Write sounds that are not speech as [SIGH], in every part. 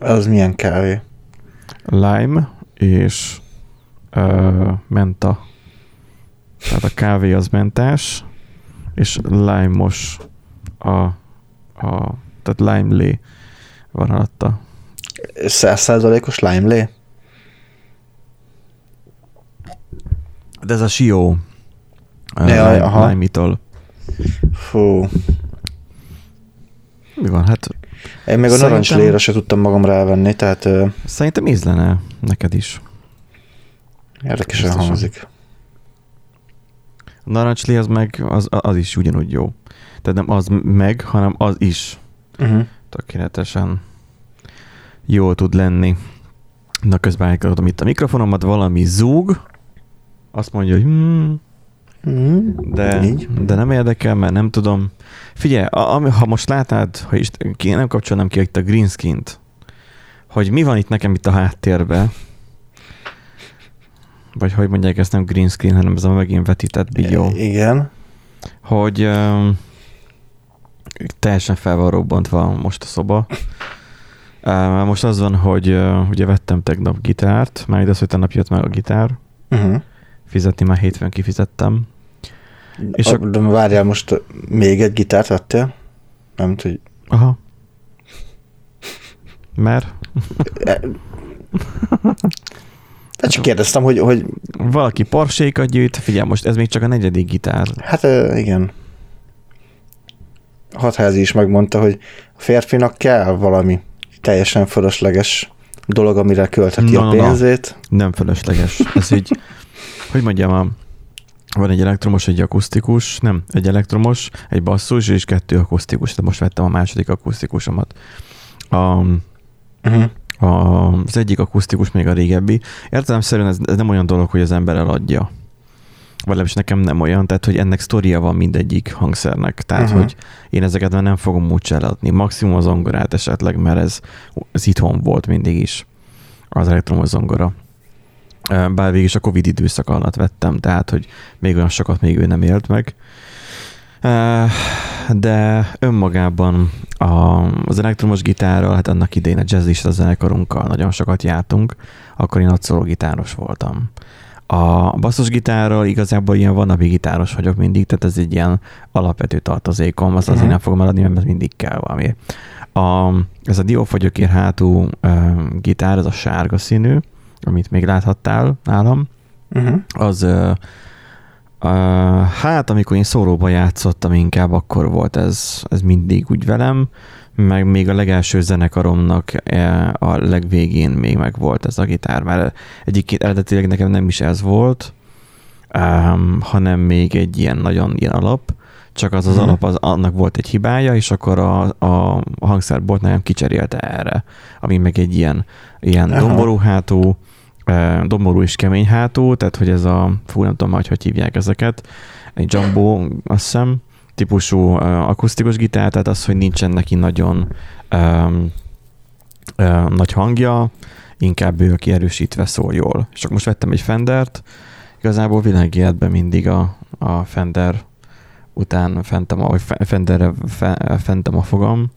Az milyen kávé? Lime és uh, menta. Tehát a kávé az mentás, és lime-os a, a tehát lime lé van alatta. Százszázalékos lime lé? De ez a Sio Ja, lime, aha. lime-itól. Fú. Mi van? Hát Én még a narancsléra se tudtam magam rávenni, tehát szerintem ízlene neked is. érdekesen Biztosan. hangzik. A narancslé az meg, az, az is ugyanúgy jó. Tehát nem az meg, hanem az is Uh-huh. tökéletesen jó tud lenni. Na közben elkapom itt a mikrofonomat, valami zúg, azt mondja, hogy hmm, Mm, de, Így. de nem érdekel, mert nem tudom. Figyelj, a, ami, ha most látnád, hogy is, ki, nem kapcsolnám ki itt a green screen-t, hogy mi van itt nekem itt a háttérben, vagy hogy mondják, ezt nem green screen, hanem ez a megint vetített bigyó, Igen. hogy um, teljesen fel van robbantva most a szoba. Uh, most az van, hogy uh, ugye vettem tegnap gitárt, már az, hogy tegnap jött meg a gitár, Uh-huh. fizetni már hétfőn kifizettem. És a-. De várjál, most még egy gitárt vettél? Nem tudom, hogy... Aha. Mert E- De csak kérdeztem, hogy, hogy valaki parsékat gyűjt, figyelj, most ez még csak a negyedik gitár. hát igen. Hatházi is megmondta, hogy a férfinak kell valami teljesen fölösleges dolog, amire költheti Na, a na, na. pénzét. Nem fölösleges. Ez így, hogy mondjam, van egy elektromos, egy akusztikus, nem, egy elektromos, egy basszus és kettő akusztikus, de most vettem a második akusztikusomat. A, Uh-huh. a, az egyik akusztikus még a régebbi. Értelemszerűen ez, ez nem olyan dolog, hogy az ember eladja. Vagy legalábbis nekem nem olyan, tehát hogy ennek sztoria van mindegyik hangszernek. Tehát, uh-huh. hogy én ezeket már nem fogom úgy eladni. Maximum az zongorát esetleg, mert ez, ez itthon volt mindig is, az elektromos zongora. Bár végig is a Covid időszak alatt vettem, tehát, hogy még olyan sokat még ő nem élt meg. De önmagában a, az elektromos gitárral, hát annak idején a jazzis a zenekarunkkal nagyon sokat jártunk, akkor én ott gitáros voltam. A basszusgitárral igazából ilyen vanabi gitáros vagyok mindig, tehát ez egy ilyen alapvető tartozékom, azt azért Mhm. nem fogom eladni, mert mindig kell valami. A, ez a diófagyökér hátú uh, gitár, ez a sárga színű, amit még láthattál nálam, Uh-huh. az uh, uh, hát amikor én szólóba játszottam inkább, akkor volt ez, ez mindig úgy velem, meg még a legelső zenekaromnak eh, a legvégén még meg volt ez a gitár, mert egyébként eredetileg nekem nem is ez volt, um, hanem még egy ilyen nagyon ilyen alap, csak az az Mhm. alap, az, annak volt egy hibája, és akkor a, a, a hangszerbolt nekem kicserélte erre, ami meg egy ilyen, ilyen Aha. Domború és kemény hátú, tehát hogy ez a, fú, nem tudom, hogy hogy hívják ezeket, egy jumbo, azt hiszem, típusú akusztikus gitár, tehát az, hogy nincsen neki nagyon um, uh, nagy hangja, inkább ő, aki szól jól. És akkor most vettem egy Fendert, igazából világéletben mindig a, a Fender után fentem a, vagy Fe- Fenderre fe, fentem a fogam.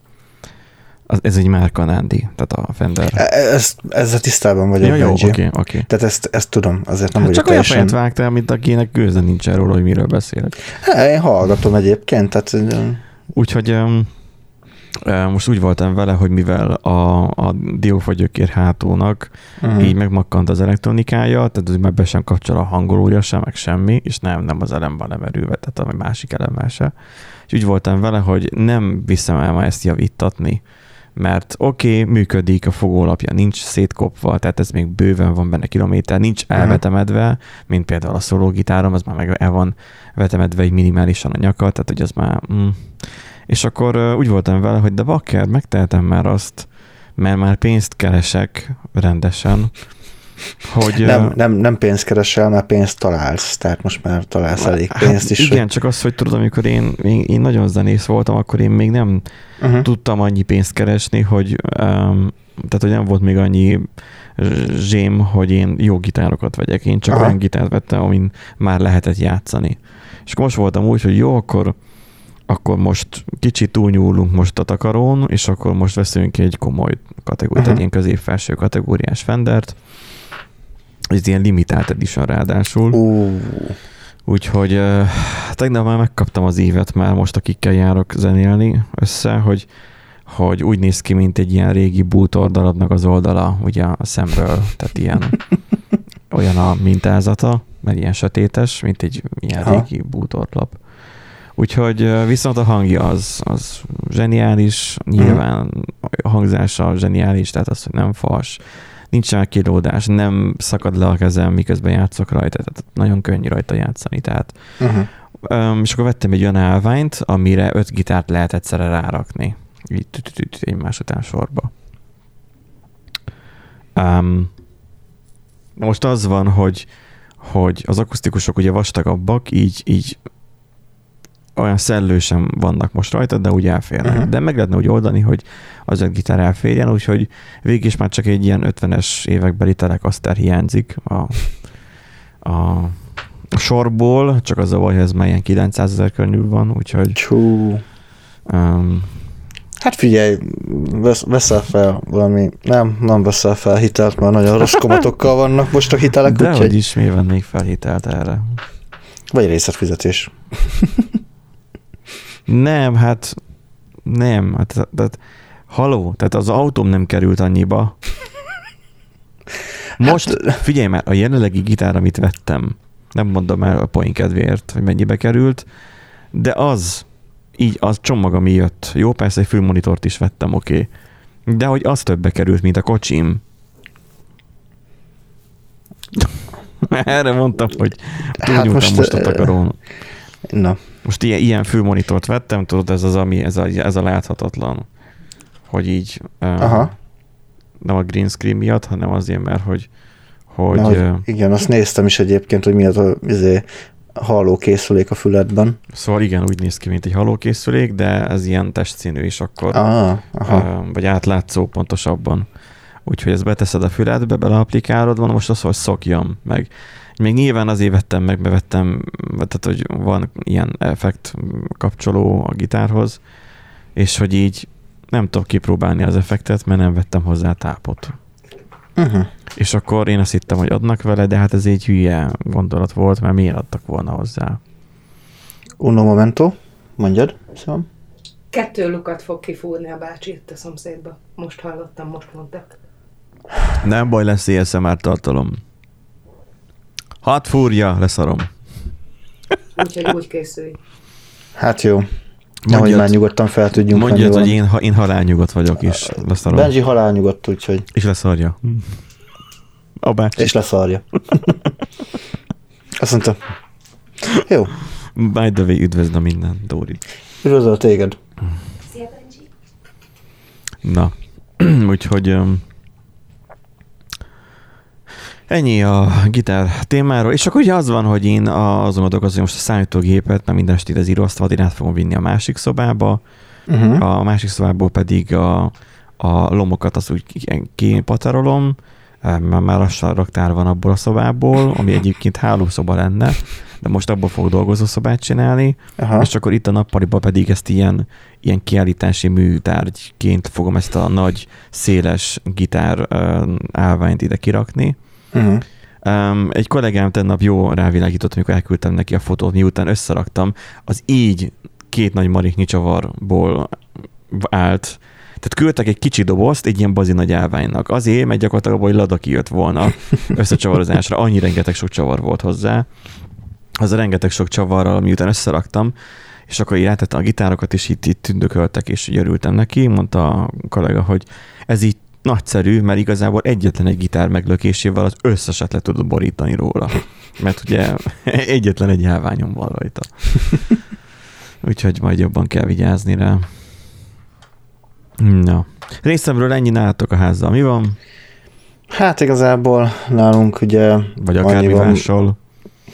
Az, ez egy márka Nandi, tehát a Fender. E- Ez, ezzel tisztában vagyok, Ja, jó, oké, oké. Tehát ezt, ezt tudom, azért nem Hát vagyok csak olyan teljesen... vágtál, mint akinek gőze nincsen róla, hogy miről beszélek. Hát, én hallgatom egyébként, tehát Úgyhogy um, most úgy voltam vele, hogy mivel a, a diófagyökér hátónak uh-huh. így megmakkant az elektronikája, tehát hogy már be sem kapcsol a hangolója sem, meg semmi, és nem, nem az elem van lemerülve, tehát a másik elemmel se. És úgy voltam vele, hogy nem viszem el ma ezt javítatni, mert oké, okay, működik, a fogólapja nincs szétkopva, tehát ez még bőven van benne kilométer, nincs Mhm. elvetemedve, mint például a szólógitárom, az már meg el van vetemedve egy minimálisan a nyaka, tehát hogy az már... Mm. És akkor úgy voltam vele, hogy de bakker, megtehetem már azt, mert már pénzt keresek rendesen, hogy... nem, nem, nem pénzt keresel, mert pénzt találsz, tehát most már találsz elég pénzt is. Hát Igen, csak az, hogy tudod, amikor én, én, én nagyon zenész voltam, akkor én még nem hogy... uh-huh. tudtam annyi pénzt keresni, hogy um, tehát, hogy nem volt még annyi zsém, hogy én jó gitárokat vegyek. Én csak Aha. olyan gitárt vettem, amin már lehetett játszani. És akkor most voltam úgy, hogy jó, akkor akkor most kicsit túlnyúlunk most a takarón, és akkor most veszünk egy komoly kategóriát, uh-huh. egy ilyen közép-felső kategóriás Fendert. Ez ilyen limitált edition ráadásul. Uh. Úgyhogy uh, tegnap már megkaptam az évet, már most akikkel járok zenélni össze, hogy hogy úgy néz ki, mint egy ilyen régi bútordaladnak az oldala, ugye a szemről, tehát ilyen [LAUGHS] olyan a mintázata, mert ilyen sötétes, mint egy ilyen ha. régi bútorlap. Úgyhogy viszont a hangja az, az zseniális, nyilván a hangzása zseniális, tehát az, hogy nem fas, nincsen kilódás, nem szakad le a kezem, miközben játszok rajta, tehát nagyon könnyű rajta játszani, tehát uh-huh. Um, és akkor vettem egy olyan állványt, amire öt gitárt lehet egyszerre rárakni. Így egymás után sorba. Um, most az van, hogy, hogy az akusztikusok ugye vastagabbak, így, így olyan szellősen vannak most rajta, de úgy elférnek. Uh-huh. De meg lehetne úgy oldani, hogy az a gitár elférjen, úgyhogy végig is már csak egy ilyen 50-es évekbeli telekaszter hiányzik a, a, sorból, csak az a baj, hogy ez már ilyen 900 ezer körül van, úgyhogy... Csú. Um, Hát figyelj, vesz, veszel fel valami, nem, nem veszel fel hitelt, mert nagyon rossz komatokkal vannak most a hitelek. De úgyhogy... hogy is mi vennék fel hitelt erre? Vagy részletfizetés. Nem, hát nem, hát, tehát haló, tehát az autóm nem került annyiba. [LAUGHS] Most, hát, figyelj már, a jelenlegi gitár, amit vettem, nem mondom el a poén kedvéért, hogy mennyibe került, de az, így az csomag, ami jött. Jó, persze egy fülmonitort is vettem, oké. Okay. De hogy az többe került, mint a kocsim. [LAUGHS] Erre mondtam, hogy túlnyúltam hát most, most a takarón. Na, most ilyen, ilyen fülmonitort vettem, tudod, ez az, ami, ez a, ez a láthatatlan, hogy így Aha. nem a green screen miatt, hanem azért, mert hogy, hogy, Na, hogy igen, azt néztem is egyébként, hogy mi az a izé, hallókészülék a füledben. Szóval igen, úgy néz ki, mint egy hallókészülék, de ez ilyen testszínű is akkor, ah, aha. vagy átlátszó pontosabban. Úgyhogy ezt beteszed a füledbe, beleaplikálod, van most az, hogy szokjam, meg még nyilván azért vettem meg, bevettem, tehát hogy van ilyen effekt kapcsoló a gitárhoz, és hogy így nem tudok kipróbálni az effektet, mert nem vettem hozzá tápot. Uh-huh. És akkor én azt hittem, hogy adnak vele, de hát ez egy hülye gondolat volt, mert miért adtak volna hozzá? Uno momento, mondjad, szóval. Kettő lukat fog kifúrni a bácsi itt a szomszédba. Most hallottam, most mondtak. Nem baj, lesz ASMR tartalom. Hat fúrja, leszarom. Úgyhogy úgy készülj. Hát jó. Nehogy már nyugodtan fel tudjunk Mondjad, hogy én, én halálnyugodt vagyok is. Leszarom. Benji halálnyugodt, úgyhogy... És leszarja. A bácsi. És leszarja. Azt mondta. Jó. By the way, üdvözlöm minden, Dóri. Üdvözlöm téged. Szia, Benji. Na, [CLEARS THROAT] úgyhogy um, Ennyi a gitár témáról, és akkor ugye az van, hogy én azon gondolkozom, hogy most a számítógépet, mert minden estét az íróasztalt, én át fogom vinni a másik szobába, uh-huh. a másik szobából pedig a, a lomokat azt úgy kipaterolom, mert már lassan raktár van abból a szobából, ami egyébként hálószoba lenne, de most abból fog dolgozószobát csinálni, Aha. és akkor itt a nappaliba pedig ezt ilyen, ilyen kiállítási műtárgyként fogom ezt a nagy, széles gitár állványt ide kirakni, Uh-huh. Um, egy kollégám tennap jó rávilágított, amikor elküldtem neki a fotót, miután összeraktam, az így két nagy mariknyi csavarból állt. Tehát küldtek egy kicsi dobozt egy ilyen bazi nagy állványnak. Azért, mert gyakorlatilag hogy lada kijött volna összecsavarozásra. Annyi rengeteg sok csavar volt hozzá. Az a rengeteg sok csavarral, miután összeraktam, és akkor így a gitárokat, és itt, itt tündököltek, és így örültem neki. Mondta a kollega, hogy ez így nagyszerű, mert igazából egyetlen egy gitár meglökésével az összeset le tudod borítani róla. Mert ugye [LAUGHS] egyetlen egy elványom van rajta. [LAUGHS] Úgyhogy majd jobban kell vigyázni rá. Na. Részemről ennyi nálatok a házzal. Mi van? Hát igazából nálunk ugye... Vagy akármi mással.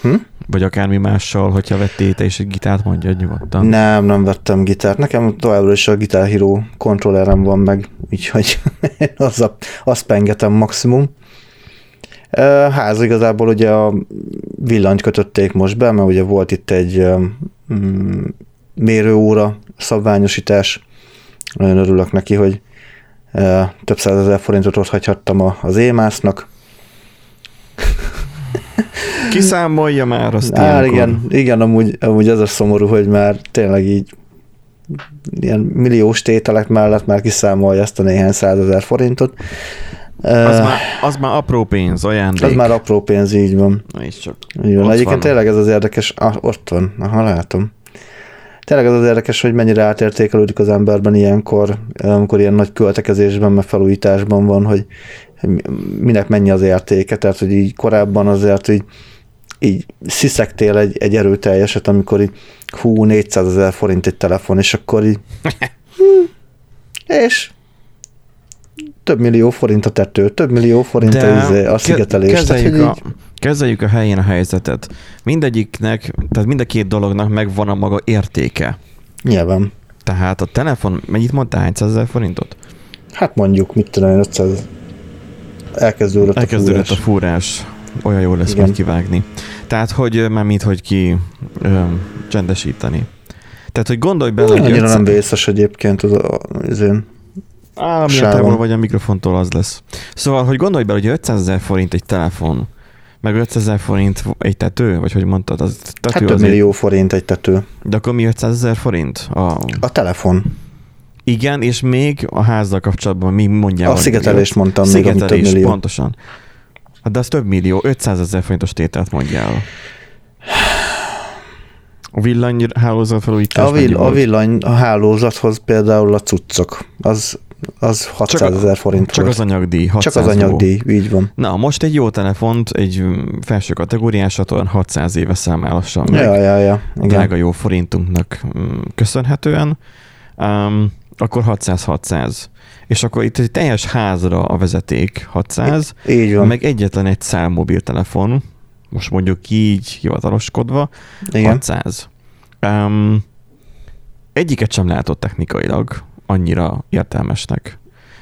Hm? Vagy akármi mással, hogyha vettél te is egy gitárt, mondja nyugodtan. Nem, nem vettem gitárt. Nekem továbbra is a Guitar Hero kontrollerem van meg, úgyhogy [LAUGHS] az a, azt pengetem maximum. Ház igazából ugye a villanyt kötötték most be, mert ugye volt itt egy mm, mérőóra szabványosítás. Nagyon örülök neki, hogy több százezer forintot ott hagyhattam a, az émásznak. Kiszámolja már azt Á, ilyenkor. igen, igen amúgy, amúgy az a szomorú, hogy már tényleg így ilyen milliós tételek mellett már kiszámolja ezt a néhány százezer forintot. Az, E, már, az már apró pénz, ajándék. az már apró pénz, így van. Na és csak. Így van. Egyébként van. tényleg ez az érdekes, ah, ott van, aha, látom. Tényleg ez az érdekes, hogy mennyire átértékelődik az emberben ilyenkor, amikor ilyen nagy költekezésben, meg felújításban van, hogy minek mennyi az értéke, tehát hogy így korábban azért így, így sziszegtél egy, egy erőteljeset, amikor így hú, 400 ezer forint egy telefon, és akkor így [LAUGHS] hm, és több millió forint a tető, több millió forint a, izé, a szigetelés. Tehát, kezeljük, hogy a, így, kezeljük a helyén a helyzetet. Mindegyiknek, tehát mind a két dolognak megvan a maga értéke. nyilván. Tehát a telefon, mennyit mondtál, hány ezer forintot? Hát mondjuk, mit tudom én, 500 elkezdődött, Elkezdődött a a fúrás. fúrás. Olyan jó lesz Igen. majd kivágni. Tehát, hogy már mint, hogy ki ö, csendesíteni. Tehát, hogy gondolj bele, hogy Annyira 500 nem vészes egyébként az, az én. Á, milyen sávon. távol vagy a mikrofontól, az lesz. Szóval, hogy gondolj bele, hogy 500 ezer forint egy telefon, meg 500 ezer forint egy tető, vagy hogy mondtad, az tető Hát több azért- millió forint egy tető. De akkor mi 500 ezer forint? A... A telefon. Igen, és még a házzal kapcsolatban mi mondjál? A szigetelést mondtam még, ami több Szigetelés, millió. pontosan. Hát de az több millió, 500 ezer forintos tételt mondjál. A villanyhálózat felújítás A, vill, a volt? villany a hálózathoz például a cuccok, az, az 600 ezer forint Csak volt. az anyagdíj, 600 Csak az anyagdíj, így van. Na, most egy jó telefont, egy felső kategóriásat olyan 600 éve számál lassan meg. Ja, ja, ja. Igen. drága jó forintunknak mm, köszönhetően, um, akkor 600-600. És akkor itt egy teljes házra a vezeték 600, Így van. meg egyetlen egy szál mobiltelefon, most mondjuk így hivataloskodva, Igen. 600. Um, egyiket sem látott technikailag annyira értelmesnek.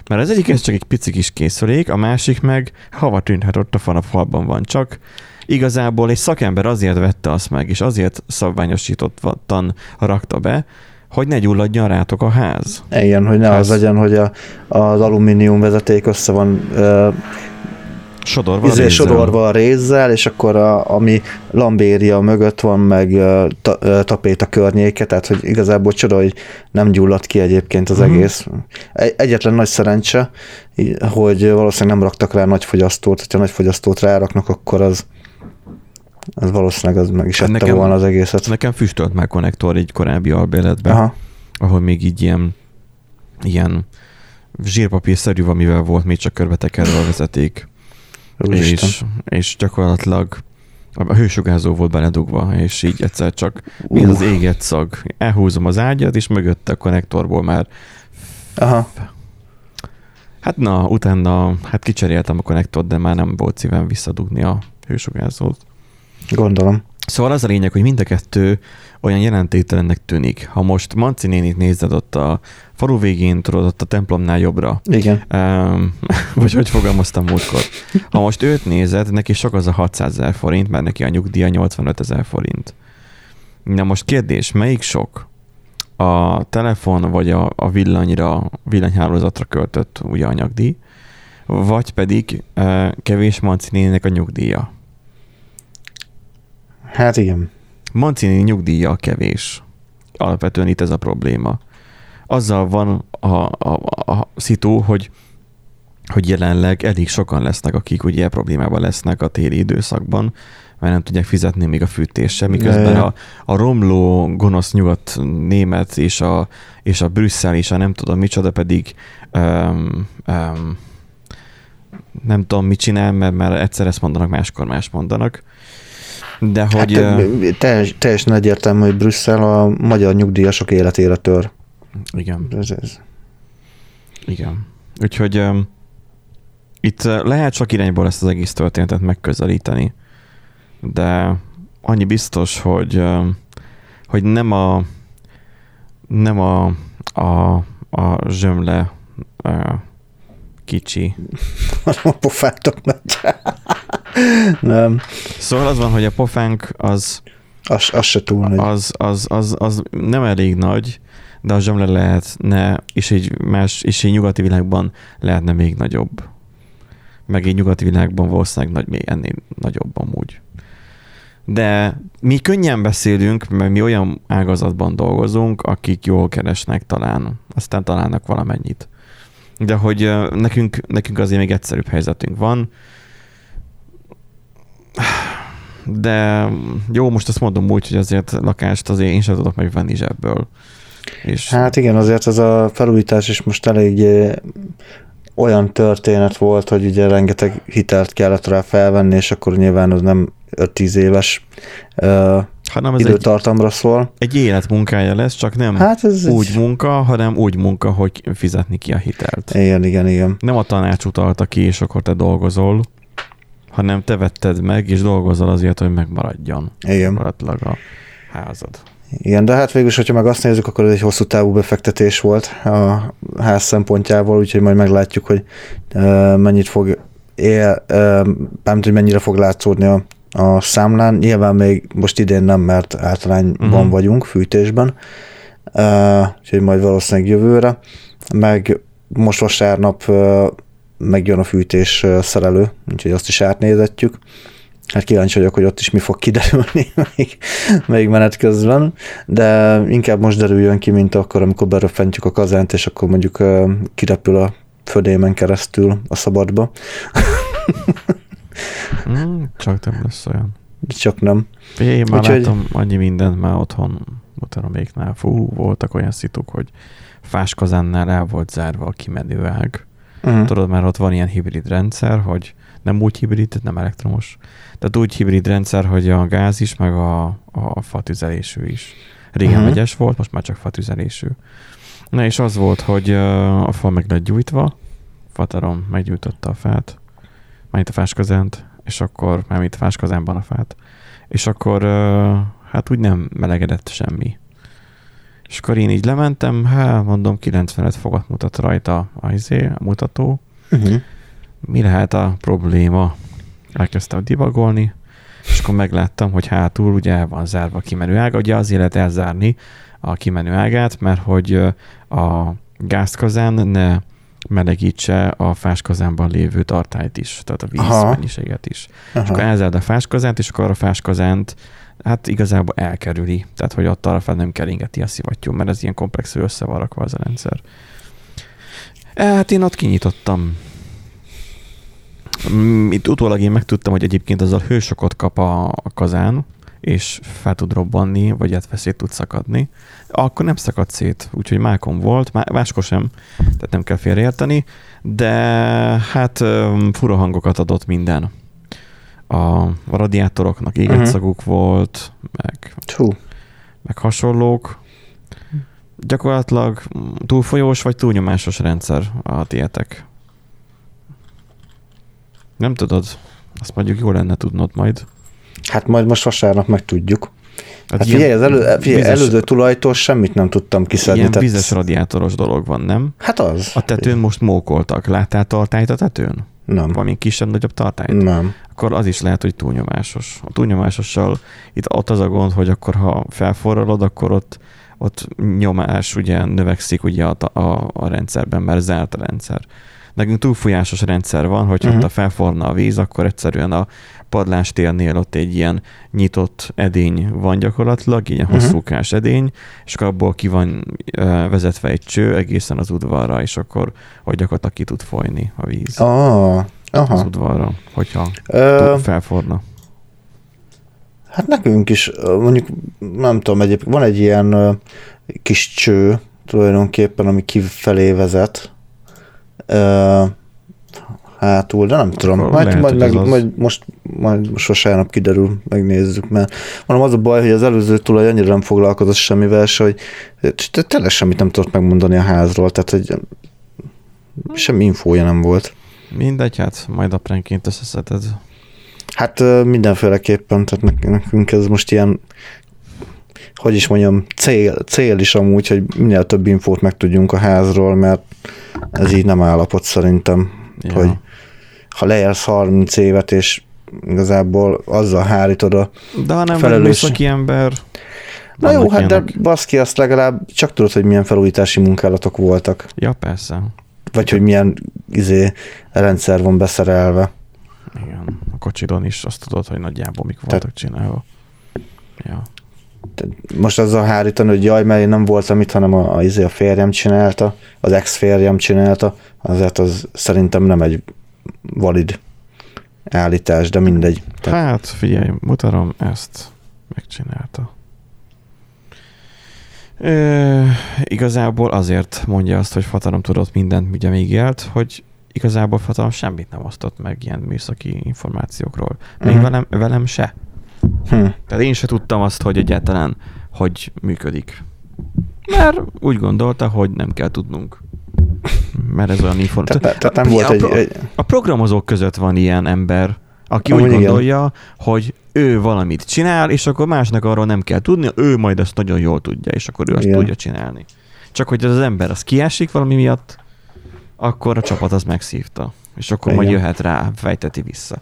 Mert az egyik ez csak egy pici kis készülék, a másik meg hava tűnhet ott a falban van csak. Igazából egy szakember azért vette azt meg, és azért szabványosítottan rakta be, hogy ne gyulladjon rátok a ház. Igen, hogy ne Ez- az legyen, hogy a, az alumínium vezeték össze van uh, Sodorva a izé, rézzel. sodorva a rézzel, és akkor a, ami lambéria mögött van, meg ta, tapét a környéke, tehát hogy igazából csoda, hogy nem gyulladt ki egyébként az Mhm. egész. Egy, egyetlen nagy szerencse, hogy valószínűleg nem raktak rá nagy fogyasztót, hogyha nagy fogyasztót ráraknak, akkor az az valószínűleg az meg is Hát ette nekem- volna az egészet. Nekem füstölt már konnektor egy korábbi albéletben. Aha, ahol még így ilyen, ilyen zsírpapírszerű, amivel volt még csak körbetekerve a vezeték. Úristen. És, és gyakorlatilag a hősugárzó volt beledugva, és így egyszer csak mi az éget szag. Elhúzom az ágyat, és mögötte a konnektorból már Aha, Hát na, utána hát kicseréltem a konnektort, de már nem volt szívem visszadugni a hősugárzót. gondolom. Szóval az a lényeg, hogy mind a kettő olyan jelentéktelennek tűnik. Ha most Manci nénit nézed ott a falu végén, tudod, ott a templomnál jobbra, Igen. um, [LAUGHS] vagy hogy fogalmaztam múltkor. Ha most őt nézed, neki sok az a 600 ezer forint, mert neki a nyugdíja 85 ezer forint. Na most kérdés, melyik sok? A telefon vagy a, a villanyra, villanyhálózatra költött ugye anyagdíj, vagy pedig uh, kevés Manci néninek a nyugdíja. Hát igen. Mancini nyugdíja kevés. Alapvetően itt ez a probléma. Azzal van a, a, a, a szitu, hogy hogy jelenleg elég sokan lesznek, akik ugye ilyen problémával lesznek a téli időszakban, mert nem tudják fizetni még a fűtésre, miközben a, a romló, gonosz nyugat német és a, és a Brüsszel és a nem tudom micsoda pedig um, um, nem tudom mit csinál, mert, mert egyszer ezt mondanak, máskor más mondanak. De hogy... hát, ö, teljes, teljesen egyértelmű, hogy Brüsszel a magyar nyugdíjasok életére tör. igen. Ez, ez. Igen. Úgyhogy um, itt lehet sok irányból ezt az egész történetet megközelíteni, de annyi biztos, hogy, um, hogy nem a nem a, a, a zsömle uh, kicsi. [LAUGHS] a pofátok megy. Nem. Szóval az van, hogy a pofánk az Az, az se túl nagy. az, az, az, az nem elég nagy, de az sem le lehetne, és egy más, és egy nyugati világban lehetne még nagyobb. Meg egy nyugati világban valószínűleg nagy, még ennél nagyobb amúgy. De mi könnyen beszélünk, mert mi olyan ágazatban dolgozunk, akik jól keresnek talán, aztán találnak valamennyit. De hogy nekünk, nekünk azért még egyszerűbb helyzetünk van, de jó, most azt mondom úgy, hogy azért lakást azért én sem tudok megvenni zsebből. És Hát igen, azért ez a felújítás is most elég eh, olyan történet volt, hogy ugye rengeteg hitelt kellett rá felvenni, és akkor nyilván az nem 5-10 éves uh, hanem ez egy, időtartamra szól. egy életmunkája lesz, csak nem Hát ez úgy egy... munka, hanem úgy munka, hogy fizetni ki a hitelt. Igen, igen, igen. Nem a tanács utalta ki, és akkor te dolgozol, hanem te vetted meg, és dolgozol azért, hogy megmaradjon Igen. gyakorlatilag a házad. Igen, de hát végül is, hogyha meg azt nézzük, akkor ez egy hosszú távú befektetés volt a ház szempontjából, úgyhogy majd meglátjuk, hogy mennyit fog él, nem tudom, hogy mennyire fog látszódni a, a számlán. Nyilván még most idén nem, mert általányban uh-huh. vagyunk, fűtésben, úgyhogy majd valószínűleg jövőre. Meg most vasárnap megjön a fűtés szerelő, úgyhogy azt is átnézetjük. Hát kíváncsi vagyok, hogy ott is mi fog kiderülni [LAUGHS] még, még menet közben, de inkább most derüljön ki, mint akkor, amikor beröffentjük a kazánt, és akkor mondjuk kirepül a födémen keresztül a szabadba. [LAUGHS] Mm, csak nem lesz olyan. Csak nem. Én már Úgyhogy- látom annyi mindent már otthon, otthon Fú, voltak olyan szituk, hogy fáskazánnál el volt zárva a kimenőág. Uh-huh. Tudod, mert ott van ilyen hibrid rendszer, hogy nem úgy hibrid, nem elektromos. Tehát úgy hibrid rendszer, hogy a gáz is, meg a, a fatüzelésű is. Régen uh-huh. vegyes volt, most már csak fatüzelésű. Na és az volt, hogy a fa meg lett gyújtva, fatarom meggyújtotta a fát, majd a fáskazánt, és akkor, már itt fáskazánban a fát, és akkor hát úgy nem melegedett semmi. És akkor én így lementem, hát mondom 95 fogat mutat rajta a, izé, a mutató, Uh-huh. mi lehet a probléma? Elkezdtem divagolni, és akkor megláttam, hogy hátul ugye el van zárva a kimenő ága. Ugye azért lehet elzárni a kimenő ágát, mert hogy a gázkazán ne melegítse a fáskazánban lévő tartályt is, tehát a víz Aha. mennyiséget is. És akkor Aha. elzárd a fáskazánt, és akkor a fáskazánt hát igazából elkerüli. Tehát, hogy ott arra fel nem keringeti a szivattyú, mert ez ilyen komplexül össze van rakva az a rendszer. E, Hát én ott kinyitottam. Mm, Itt utólag én megtudtam, hogy egyébként azzal hősokot kap a, kazán, és fel tud robbanni, vagy hát veszélyt tud szakadni. Akkor nem szakadt szét, úgyhogy mákon volt, má- máskor sem, tehát nem kell félreérteni, de hát fura hangokat adott minden. A, radiátoroknak éget Mhm. szaguk volt, meg Hú. meg hasonlók. Gyakorlatilag túlfolyós vagy túlnyomásos rendszer a tietek. Nem tudod? Azt mondjuk jó lenne tudnod majd. Hát majd most vasárnap megtudjuk. Hát ilyen figyelj, az elő, figyelj vizes- előző tulajtól semmit nem tudtam kiszedni. Ilyen tehát- vizes radiátoros dolog van, nem? Hát az. A tetőn most mókoltak. Láttál tartályt a tetőn? Nem. Valami kisebb-nagyobb tartályt? Nem. Akkor az is lehet, hogy túlnyomásos. A túlnyomásossal itt ott az a gond, hogy akkor ha felforralod, akkor ott, ott nyomás ugye növekszik ugye a, a, a rendszerben, mert zárt a rendszer. Nekünk túlfolyásos rendszer van, hogyha Mhm. uh-huh. felforna a víz, akkor egyszerűen a padlástérnél ott egy ilyen nyitott edény van gyakorlatilag, ilyen Mhm. hosszúkás edény, és akkor abból ki van vezetve egy cső egészen az udvarra, és akkor hogy gyakorlatilag ki tud folyni a víz az aha. udvarra, hogyha túl felforna. hát nekünk is, mondjuk, nem tudom, egyébként van egy ilyen kis cső tulajdonképpen, ami kifelé vezet. Hátul, de nem tudom. Majd, lehet, majd, meg, az majd, most, majd most vasárnap kiderül, megnézzük, mert mondom, az a baj, hogy az előző tulaj annyira nem foglalkozott semmivel, se, hogy tényleg semmit nem tudott megmondani a házról, tehát hogy semmi infója nem volt. Mindegy, hát majd apránként összeszeded. Hát mindenféleképpen, tehát nek- nekünk ez most ilyen, hogy is mondjam, cél, cél is amúgy, hogy minél több infót megtudjunk a házról, mert ez így nem állapot szerintem, Ja. hogy ha lejelsz 30 évet, és igazából azzal hárítod a De ha nem vagy Felelős. műszaki ember, Na jó, hát de ilyenek. baszki, azt legalább csak tudod, hogy milyen felújítási munkálatok voltak. Ja, persze. Vagy hogy milyen izé, rendszer van beszerelve. Igen. A kocsidon is azt tudod, hogy nagyjából mik voltak csinálva. Ja. Tehát most azzal hárítani, hogy jaj, mert én nem voltam itt, hanem a, a, izé a férjem csinálta, az ex-férjem csinálta, azért az szerintem nem egy valid állítás, de mindegy. Tehát, Hát figyelj, mutatom, ezt megcsinálta. Ö, igazából azért mondja azt, hogy Fatarom tudott mindent, ugye még élt, hogy igazából Fatarom semmit nem osztott meg ilyen műszaki információkról. Még Mhm. velem, velem se. hm, Tehát én se tudtam azt, hogy egyáltalán hogy működik. Mert úgy gondolta, hogy nem kell tudnunk. Mert ez olyan információ. tehát, tehát nem volt a, egy, pro- egy a programozók között van ilyen ember, aki Amúgy úgy igen. gondolja, hogy ő valamit csinál, és akkor másnak arról nem kell tudni, ő majd ezt nagyon jól tudja, és akkor ő azt Igen. tudja csinálni. Csak hogy az, az ember az kiesik valami miatt, akkor a csapat az megszívta. És akkor majd Igen. jöhet rá, fejteti vissza.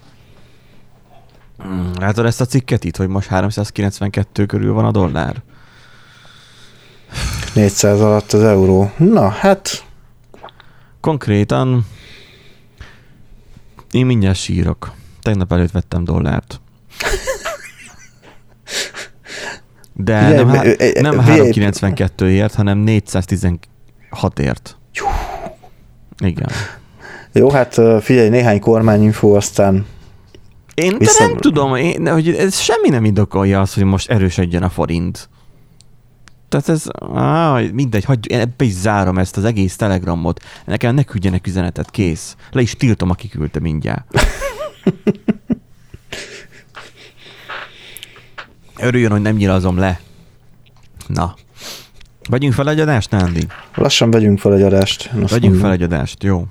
Hmm, Látod ezt a cikket itt, hogy most 392 körül van a dollár? 400 alatt az euró. Na, hát Konkrétan én mindjárt sírok. Tegnap előtt vettem dollárt. De Figyelj, nem, há- nem figyelj. 392-ért, hanem 416-ért. Igen. jó, hát figyelj, néhány kormányinfó, aztán Én de nem tudom, én, hogy ez semmi nem indokolja azt, hogy most erősödjön a forint. Tehát ez, áh, mindegy, hagyj, én ebbe is zárom ezt az egész telegramot. Nekem ne küldjenek üzenetet, kész. Le is tiltom, aki küldte mindjárt. [LAUGHS] Örüljön, hogy nem nyilazom le. Na. Vegyünk fel egy adást, Nándi? lassan vegyünk fel egy adást. Vegyünk fel egy adást, jó.